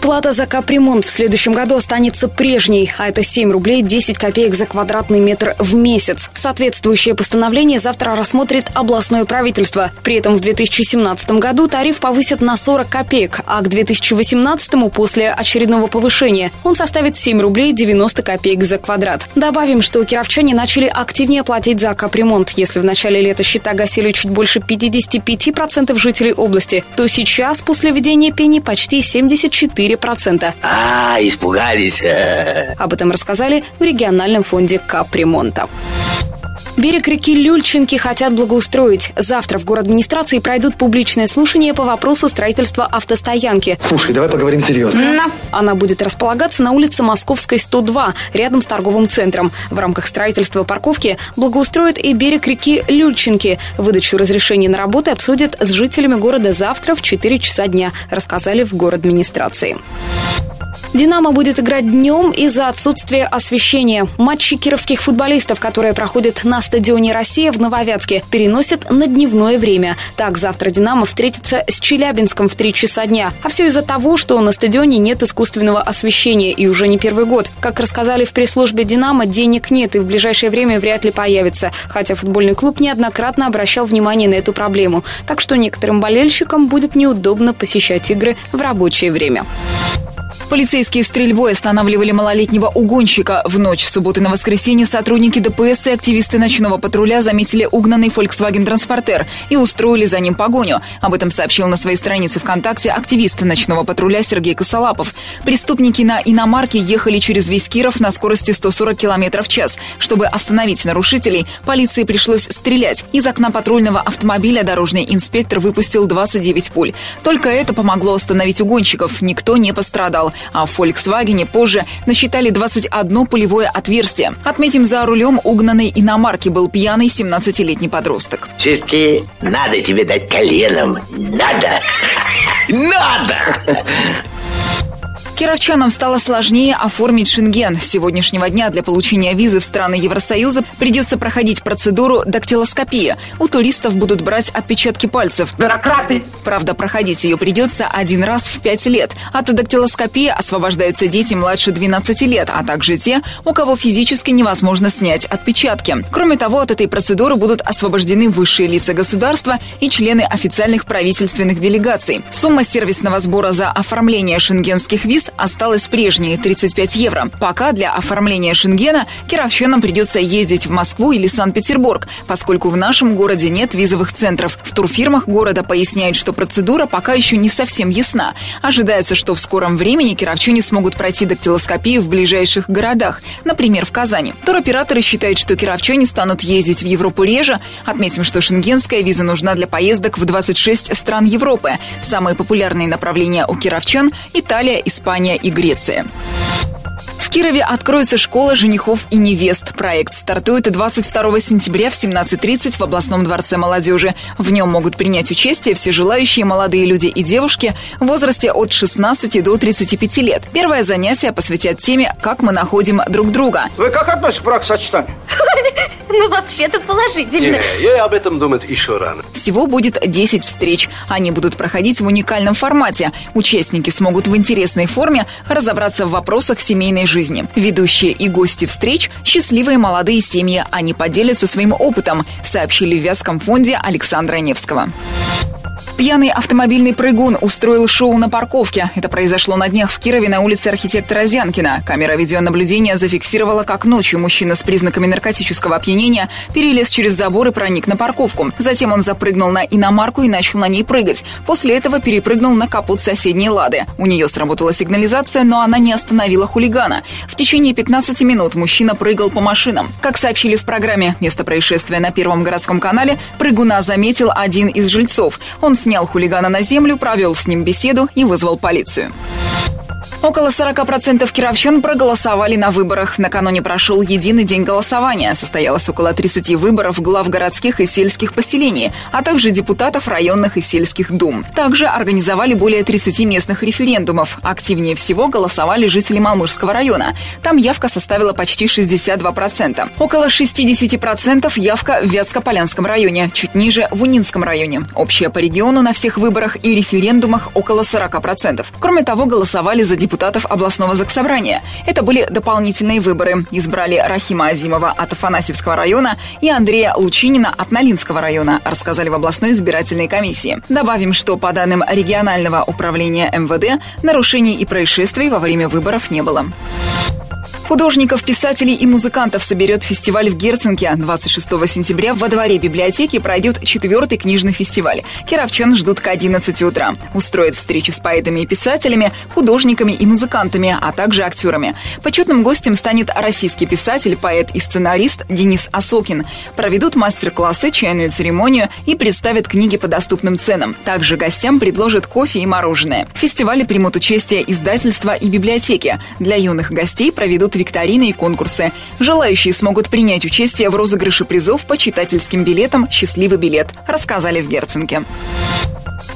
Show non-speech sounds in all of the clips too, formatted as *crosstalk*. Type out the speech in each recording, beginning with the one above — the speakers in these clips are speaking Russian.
Плата за капремонт в следующем году останется прежней, а это 7 рублей 10 копеек за квадратный метр в месяц. Соответствующее постановление завтра рассмотрит областное правительство. При этом в 2017 году тариф повысят на 40 копеек, а к 2018 после очередного повышения он составит 7 рублей 90 копеек за квадрат. Добавим, что кировчане начали активнее платить за капремонт. Если в начале лета счета гасили чуть больше 55% жителей области, то сейчас после введения пени почти 74 4%. А, испугались. Об этом рассказали в региональном фонде капремонта. Берег реки Люльчинки хотят благоустроить. Завтра в город администрации пройдут публичные слушания по вопросу строительства автостоянки. Слушай, давай поговорим серьезно. Она будет располагаться на улице Московской, 102, рядом с торговым центром. В рамках строительства парковки благоустроят и берег реки Люльчинки. Выдачу разрешений на работы обсудят с жителями города завтра в 4 часа дня, рассказали в город администрации. «Динамо» будет играть днем из-за отсутствия освещения. Матчи кировских футболистов, которые проходят на стадионе «Россия» в Нововятске, переносят на дневное время. Так, завтра «Динамо» встретится с Челябинском в 3 часа дня. А все из-за того, что на стадионе нет искусственного освещения и уже не первый год. Как рассказали в пресс-службе «Динамо», денег нет и в ближайшее время вряд ли появится. Хотя футбольный клуб неоднократно обращал внимание на эту проблему. Так что некоторым болельщикам будет неудобно посещать игры в рабочее время. Полицейские стрельбой останавливали малолетнего угонщика. В ночь с субботы на воскресенье сотрудники ДПС и активисты ночного патруля заметили угнанный Volkswagen Транспортер и устроили за ним погоню. Об этом сообщил на своей странице ВКонтакте активист ночного патруля Сергей Косолапов. Преступники на иномарке ехали через весь Киров на скорости 140 км в час. Чтобы остановить нарушителей, полиции пришлось стрелять. Из окна патрульного автомобиля дорожный инспектор выпустил 29 пуль. Только это помогло остановить угонщиков. Никто не пострадал а в Volkswagen позже насчитали 21 пулевое отверстие. Отметим, за рулем угнанной иномарки был пьяный 17-летний подросток. Все-таки надо тебе дать коленом. Надо. Надо! Кировчанам стало сложнее оформить шенген. С сегодняшнего дня для получения визы в страны Евросоюза придется проходить процедуру дактилоскопии. У туристов будут брать отпечатки пальцев. Бюрократы! Правда, проходить ее придется один раз в пять лет. От дактилоскопии освобождаются дети младше 12 лет, а также те, у кого физически невозможно снять отпечатки. Кроме того, от этой процедуры будут освобождены высшие лица государства и члены официальных правительственных делегаций. Сумма сервисного сбора за оформление шенгенских виз осталась прежней – 35 евро. Пока для оформления шенгена кировчанам придется ездить в Москву или Санкт-Петербург, поскольку в нашем городе нет визовых центров. В турфирмах города поясняют, что процедура пока еще не совсем ясна. Ожидается, что в скором времени кировчане смогут пройти дактилоскопию в ближайших городах, например, в Казани. Туроператоры считают, что кировчане станут ездить в Европу реже. Отметим, что шенгенская виза нужна для поездок в 26 стран Европы. Самые популярные направления у кировчан – Италия, Испания, Испания и Греция. В Кирове откроется школа женихов и невест. Проект стартует 22 сентября в 17.30 в областном дворце молодежи. В нем могут принять участие все желающие молодые люди и девушки в возрасте от 16 до 35 лет. Первое занятие посвятят теме «Как мы находим друг друга». Вы как относитесь к бракосочетанию? *laughs* Ну, вообще-то положительно. Не, я об этом думать еще рано. Всего будет 10 встреч. Они будут проходить в уникальном формате. Участники смогут в интересной форме разобраться в вопросах семейной жизни жизни. Ведущие и гости встреч – счастливые молодые семьи. Они поделятся своим опытом, сообщили в Вязком фонде Александра Невского. Пьяный автомобильный прыгун устроил шоу на парковке. Это произошло на днях в Кирове на улице архитектора Зянкина. Камера видеонаблюдения зафиксировала, как ночью мужчина с признаками наркотического опьянения перелез через забор и проник на парковку. Затем он запрыгнул на иномарку и начал на ней прыгать. После этого перепрыгнул на капот соседней «Лады». У нее сработала сигнализация, но она не остановила хулигана. В течение 15 минут мужчина прыгал по машинам. Как сообщили в программе «Место происшествия» на Первом городском канале, прыгуна заметил один из жильцов. Он снял хулигана на землю, провел с ним беседу и вызвал полицию. Около 40% кировчан проголосовали на выборах. Накануне прошел единый день голосования. Состоялось около 30 выборов глав городских и сельских поселений, а также депутатов районных и сельских дум. Также организовали более 30 местных референдумов. Активнее всего голосовали жители Малмырского района. Там явка составила почти 62%. Около 60% явка в Вятско-Полянском районе, чуть ниже в Унинском районе. Общая по региону на всех выборах и референдумах около 40%. Кроме того, голосовали за депутатов депутатов областного заксобрания. Это были дополнительные выборы. Избрали Рахима Азимова от Афанасьевского района и Андрея Лучинина от Налинского района, рассказали в областной избирательной комиссии. Добавим, что по данным регионального управления МВД, нарушений и происшествий во время выборов не было. Художников, писателей и музыкантов соберет фестиваль в Герценке. 26 сентября во дворе библиотеки пройдет четвертый книжный фестиваль. Кировчан ждут к 11 утра. Устроят встречу с поэтами и писателями, художниками и музыкантами, а также актерами. Почетным гостем станет российский писатель, поэт и сценарист Денис Осокин. Проведут мастер-классы, чайную церемонию и представят книги по доступным ценам. Также гостям предложат кофе и мороженое. В фестивале примут участие издательства и библиотеки. Для юных гостей проведут викторины и конкурсы. Желающие смогут принять участие в розыгрыше призов по читательским билетам «Счастливый билет», рассказали в Герценке.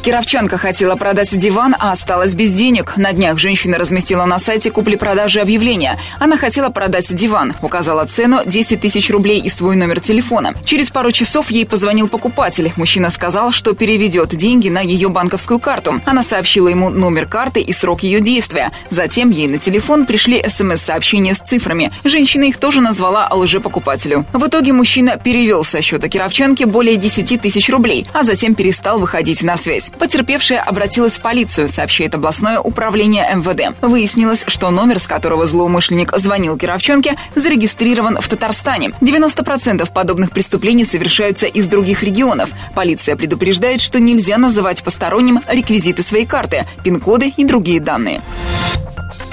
Кировчанка хотела продать диван, а осталась без денег. На днях женщина разместила на сайте купли-продажи объявления. Она хотела продать диван, указала цену 10 тысяч рублей и свой номер телефона. Через пару часов ей позвонил покупатель. Мужчина сказал, что переведет деньги на ее банковскую карту. Она сообщила ему номер карты и срок ее действия. Затем ей на телефон пришли смс-сообщения с цифрами. Женщина их тоже назвала лжепокупателю. В итоге мужчина перевел со счета кировчанки более 10 тысяч рублей, а затем перестал выходить на связь. Потерпевшая обратилась в полицию, сообщает областное управление МВД. Выяснилось, что номер, с которого злоумышленник звонил кировченке, зарегистрирован в Татарстане. 90% подобных преступлений совершаются из других регионов. Полиция предупреждает, что нельзя называть посторонним реквизиты своей карты, пин-коды и другие данные.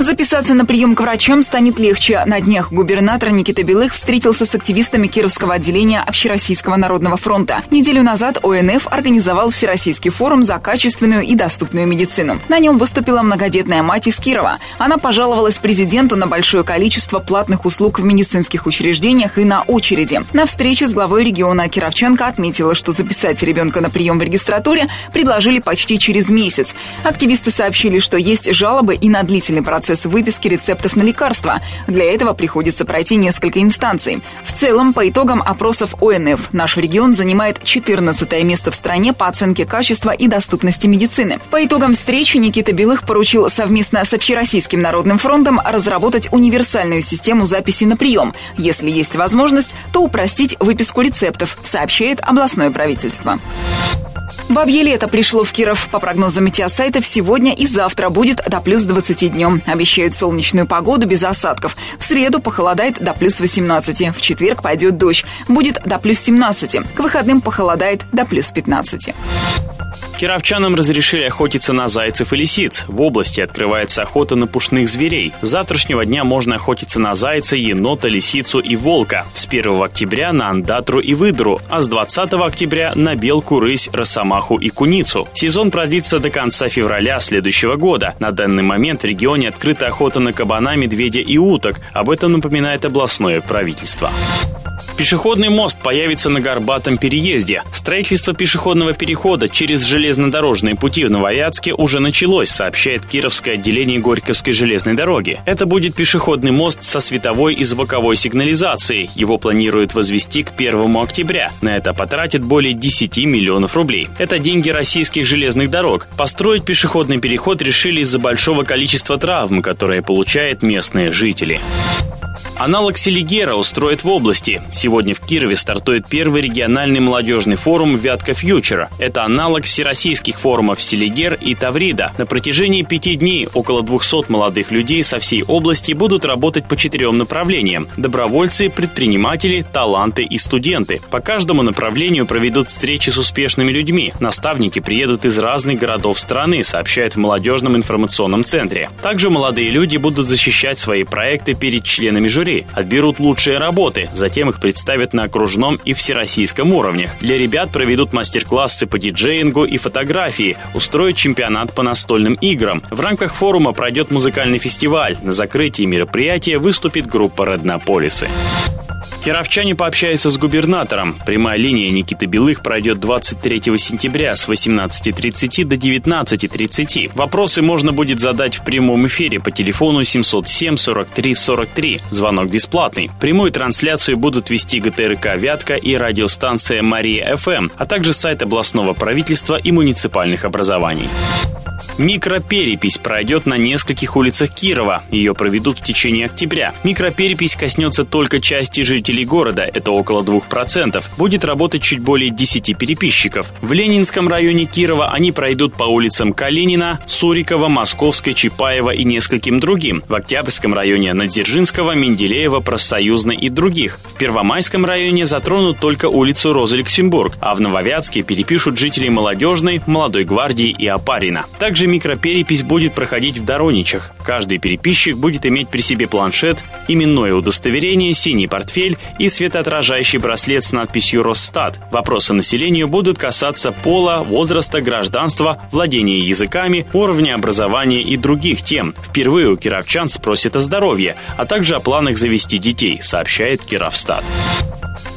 Записаться на прием к врачам станет легче. На днях губернатор Никита Белых встретился с активистами Кировского отделения Общероссийского народного фронта. Неделю назад ОНФ организовал Всероссийский форум за качественную и доступную медицину. На нем выступила многодетная мать из Кирова. Она пожаловалась президенту на большое количество платных услуг в медицинских учреждениях и на очереди. На встрече с главой региона Кировченко отметила, что записать ребенка на прием в регистратуре предложили почти через месяц. Активисты сообщили, что есть жалобы и на длительный процесс процесс выписки рецептов на лекарства. Для этого приходится пройти несколько инстанций. В целом, по итогам опросов ОНФ, наш регион занимает 14 место в стране по оценке качества и доступности медицины. По итогам встречи Никита Белых поручил совместно с Общероссийским народным фронтом разработать универсальную систему записи на прием. Если есть возможность, то упростить выписку рецептов, сообщает областное правительство. Бабье лето пришло в Киров. По прогнозам метеосайтов, сегодня и завтра будет до плюс 20 днем. Обещают солнечную погоду без осадков. В среду похолодает до плюс 18. В четверг пойдет дождь. Будет до плюс 17. К выходным похолодает до плюс 15. Кировчанам разрешили охотиться на зайцев и лисиц. В области открывается охота на пушных зверей. С завтрашнего дня можно охотиться на зайца, енота, лисицу и волка. С 1 октября на андатру и выдру, а с 20 октября на белку, рысь, росомаху и куницу. Сезон продлится до конца февраля следующего года. На данный момент в регионе открыта охота на кабана, медведя и уток. Об этом напоминает областное правительство. Пешеходный мост появится на Горбатом переезде. Строительство пешеходного перехода через железнодорожные пути в Новоярске уже началось, сообщает Кировское отделение Горьковской железной дороги. Это будет пешеходный мост со световой и звуковой сигнализацией. Его планируют возвести к 1 октября. На это потратят более 10 миллионов рублей. Это деньги российских железных дорог. Построить пешеходный переход решили из-за большого количества травм, которые получают местные жители. Аналог Селигера устроит в области. Сегодня в Кирове стартует первый региональный молодежный форум «Вятка Фьючера». Это аналог всероссийских форумов Селигер и Таврида. На протяжении пяти дней около 200 молодых людей со всей области будут работать по четырем направлениям – добровольцы, предприниматели, таланты и студенты. По каждому направлению проведут встречи с успешными людьми. Наставники приедут из разных городов страны, сообщают в молодежном информационном центре. Также молодые люди будут защищать свои проекты перед членами жюри среды. Отберут лучшие работы, затем их представят на окружном и всероссийском уровнях. Для ребят проведут мастер-классы по диджеингу и фотографии, устроят чемпионат по настольным играм. В рамках форума пройдет музыкальный фестиваль. На закрытии мероприятия выступит группа «Роднополисы». Кировчане пообщаются с губернатором. Прямая линия Никиты Белых пройдет 23 сентября с 18.30 до 19.30. Вопросы можно будет задать в прямом эфире по телефону 707 43 43. Звонок бесплатный. Прямую трансляцию будут вести ГТРК «Вятка» и радиостанция «Мария ФМ», а также сайт областного правительства и муниципальных образований. Микроперепись пройдет на нескольких улицах Кирова. Ее проведут в течение октября. Микроперепись коснется только части жителей города, это около 2%. Будет работать чуть более 10 переписчиков. В Ленинском районе Кирова они пройдут по улицам Калинина, Сурикова, Московской, Чапаева и нескольким другим. В Октябрьском районе Надзержинского, Менделеева, Профсоюзной и других. В Первомайском районе затронут только улицу Роза Люксембург, а в Нововятске перепишут жителей Молодежной, Молодой гвардии и Опарина. Также микроперепись будет проходить в Дороничах. Каждый переписчик будет иметь при себе планшет, именное удостоверение, синий портфель и светоотражающий браслет с надписью «Росстат». Вопросы населению будут касаться пола, возраста, гражданства, владения языками, уровня образования и других тем. Впервые у кировчан спросят о здоровье, а также о планах завести детей, сообщает Кировстат.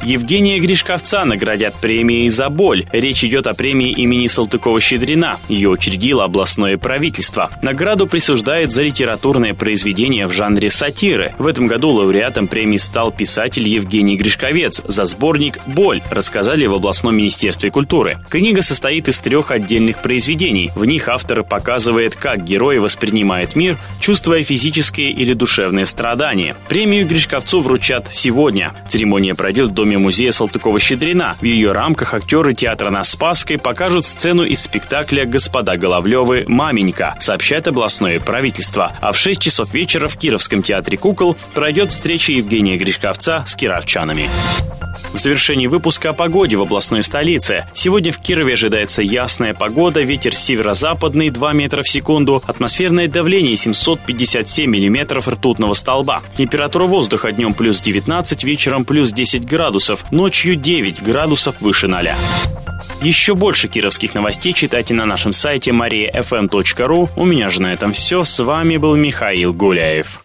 Евгения Гришковца наградят премией за боль. Речь идет о премии имени Салтыкова-Щедрина. Ее учредило областное правительство. Награду присуждает за литературное произведение в жанре сатиры. В этом году лауреатом премии стал писатель Евгений Гришковец за сборник «Боль», рассказали в областном министерстве культуры. Книга состоит из трех отдельных произведений. В них автор показывает, как герои воспринимают мир, чувствуя физические или душевные страдания. Премию Гришковцу вручат сегодня. Церемония пройдет в Доме музея Салтыкова-Щедрина. В ее рамках актеры театра на Спасской покажут сцену из спектакля «Господа Головлевы. Маменька», сообщает областное правительство. А в 6 часов вечера в Кировском театре кукол пройдет встреча Евгения Гришковца с кировчанами. В завершении выпуска о погоде в областной столице. Сегодня в Кирове ожидается ясная погода, ветер северо-западный 2 метра в секунду, атмосферное давление 757 миллиметров ртутного столба. Температура воздуха днем плюс 19, вечером плюс 10 градусов, ночью 9 градусов выше 0. Еще больше кировских новостей читайте на нашем сайте mariafm.ru. У меня же на этом все. С вами был Михаил Гуляев.